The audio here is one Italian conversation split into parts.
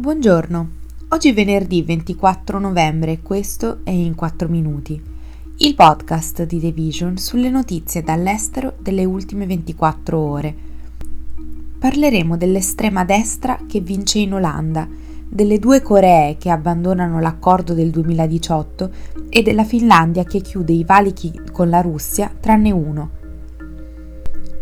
Buongiorno, oggi è venerdì 24 novembre e questo è In 4 Minuti, il podcast di The Vision sulle notizie dall'estero delle ultime 24 ore. Parleremo dell'estrema destra che vince in Olanda, delle due Coree che abbandonano l'accordo del 2018 e della Finlandia che chiude i valichi con la Russia tranne uno.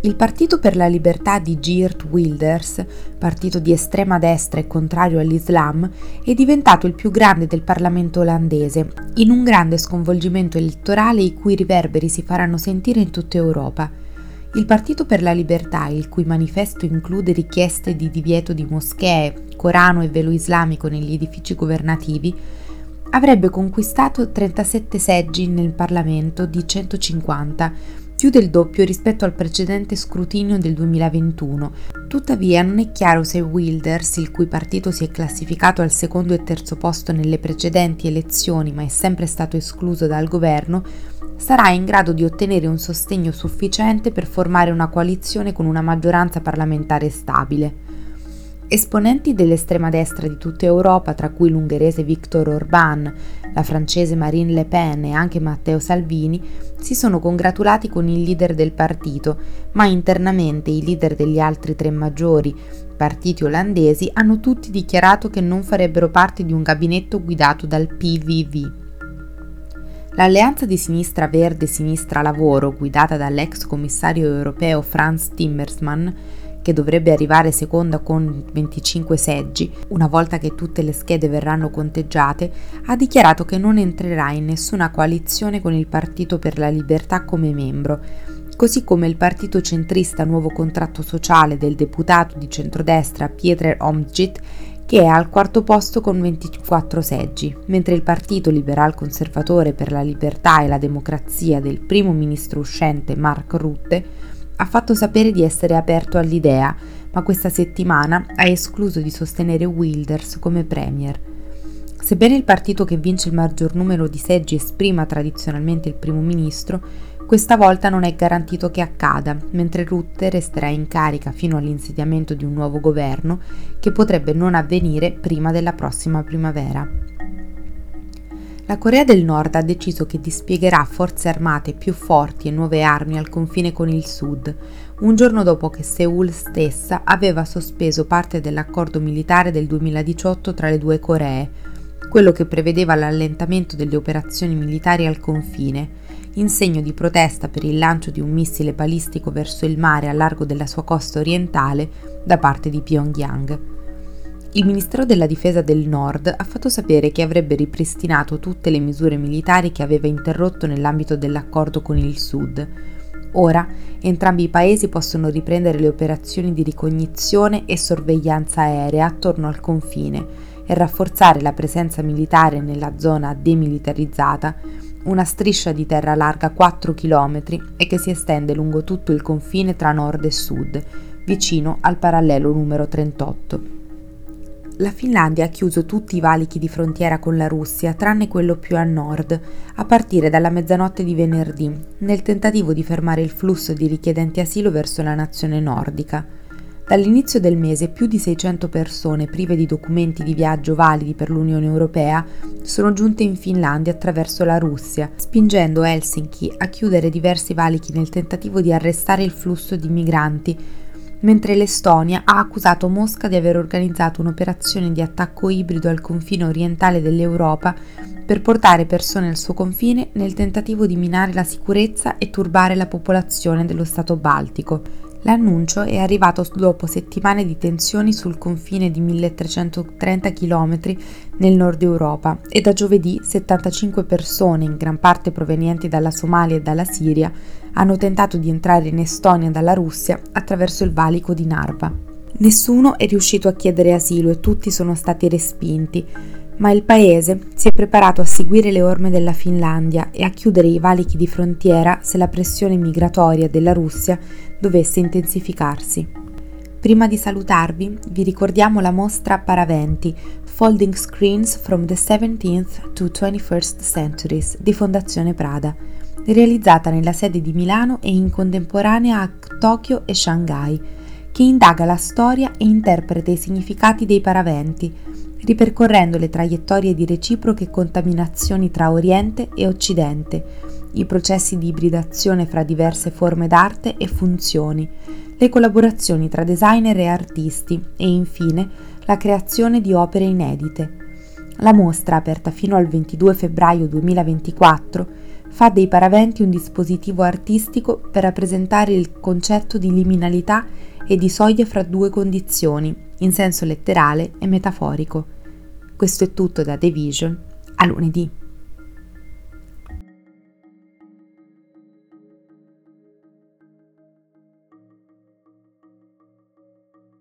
Il Partito per la Libertà di Geert Wilders, partito di estrema destra e contrario all'Islam, è diventato il più grande del Parlamento olandese, in un grande sconvolgimento elettorale i cui riverberi si faranno sentire in tutta Europa. Il Partito per la Libertà, il cui manifesto include richieste di divieto di moschee, Corano e velo islamico negli edifici governativi, avrebbe conquistato 37 seggi nel Parlamento di 150 più del doppio rispetto al precedente scrutinio del 2021. Tuttavia non è chiaro se Wilders, il cui partito si è classificato al secondo e terzo posto nelle precedenti elezioni ma è sempre stato escluso dal governo, sarà in grado di ottenere un sostegno sufficiente per formare una coalizione con una maggioranza parlamentare stabile. Esponenti dell'estrema destra di tutta Europa, tra cui l'ungherese Viktor Orbán, la francese Marine Le Pen e anche Matteo Salvini, si sono congratulati con il leader del partito, ma internamente i leader degli altri tre maggiori partiti olandesi hanno tutti dichiarato che non farebbero parte di un gabinetto guidato dal PVV. L'alleanza di sinistra verde-sinistra lavoro, guidata dall'ex commissario europeo Franz Timmermans, che dovrebbe arrivare seconda con 25 seggi, una volta che tutte le schede verranno conteggiate, ha dichiarato che non entrerà in nessuna coalizione con il Partito per la Libertà come membro, così come il partito centrista Nuovo Contratto Sociale del deputato di centrodestra Pieter Omtzigt che è al quarto posto con 24 seggi, mentre il Partito Liberal Conservatore per la Libertà e la Democrazia del primo ministro uscente Mark Rutte ha fatto sapere di essere aperto all'idea, ma questa settimana ha escluso di sostenere Wilders come premier. Sebbene il partito che vince il maggior numero di seggi esprima tradizionalmente il primo ministro, questa volta non è garantito che accada, mentre Rutte resterà in carica fino all'insediamento di un nuovo governo che potrebbe non avvenire prima della prossima primavera. La Corea del Nord ha deciso che dispiegherà forze armate più forti e nuove armi al confine con il Sud, un giorno dopo che Seoul stessa aveva sospeso parte dell'accordo militare del 2018 tra le due Coree, quello che prevedeva l'allentamento delle operazioni militari al confine, in segno di protesta per il lancio di un missile balistico verso il mare a largo della sua costa orientale da parte di Pyongyang. Il Ministero della Difesa del Nord ha fatto sapere che avrebbe ripristinato tutte le misure militari che aveva interrotto nell'ambito dell'accordo con il Sud. Ora entrambi i paesi possono riprendere le operazioni di ricognizione e sorveglianza aerea attorno al confine e rafforzare la presenza militare nella zona demilitarizzata, una striscia di terra larga 4 km e che si estende lungo tutto il confine tra nord e sud, vicino al parallelo numero 38 la Finlandia ha chiuso tutti i valichi di frontiera con la Russia, tranne quello più a nord, a partire dalla mezzanotte di venerdì, nel tentativo di fermare il flusso di richiedenti asilo verso la nazione nordica. Dall'inizio del mese più di 600 persone prive di documenti di viaggio validi per l'Unione Europea sono giunte in Finlandia attraverso la Russia, spingendo Helsinki a chiudere diversi valichi nel tentativo di arrestare il flusso di migranti mentre l'Estonia ha accusato Mosca di aver organizzato un'operazione di attacco ibrido al confine orientale dell'Europa per portare persone al suo confine nel tentativo di minare la sicurezza e turbare la popolazione dello Stato baltico. L'annuncio è arrivato dopo settimane di tensioni sul confine di 1330 km nel nord Europa e da giovedì 75 persone, in gran parte provenienti dalla Somalia e dalla Siria, hanno tentato di entrare in Estonia dalla Russia attraverso il valico di Narva. Nessuno è riuscito a chiedere asilo e tutti sono stati respinti, ma il paese si è preparato a seguire le orme della Finlandia e a chiudere i valichi di frontiera se la pressione migratoria della Russia dovesse intensificarsi. Prima di salutarvi, vi ricordiamo la mostra Paraventi, Folding Screens from the 17th to 21st Centuries di Fondazione Prada, realizzata nella sede di Milano e in contemporanea a Tokyo e Shanghai, che indaga la storia e interpreta i significati dei paraventi, ripercorrendo le traiettorie di reciproche contaminazioni tra Oriente e Occidente, i processi di ibridazione fra diverse forme d'arte e funzioni, le collaborazioni tra designer e artisti e infine la creazione di opere inedite. La mostra, aperta fino al 22 febbraio 2024, fa dei paraventi un dispositivo artistico per rappresentare il concetto di liminalità e di soglia fra due condizioni, in senso letterale e metaforico. Questo è tutto da The Vision. A lunedì.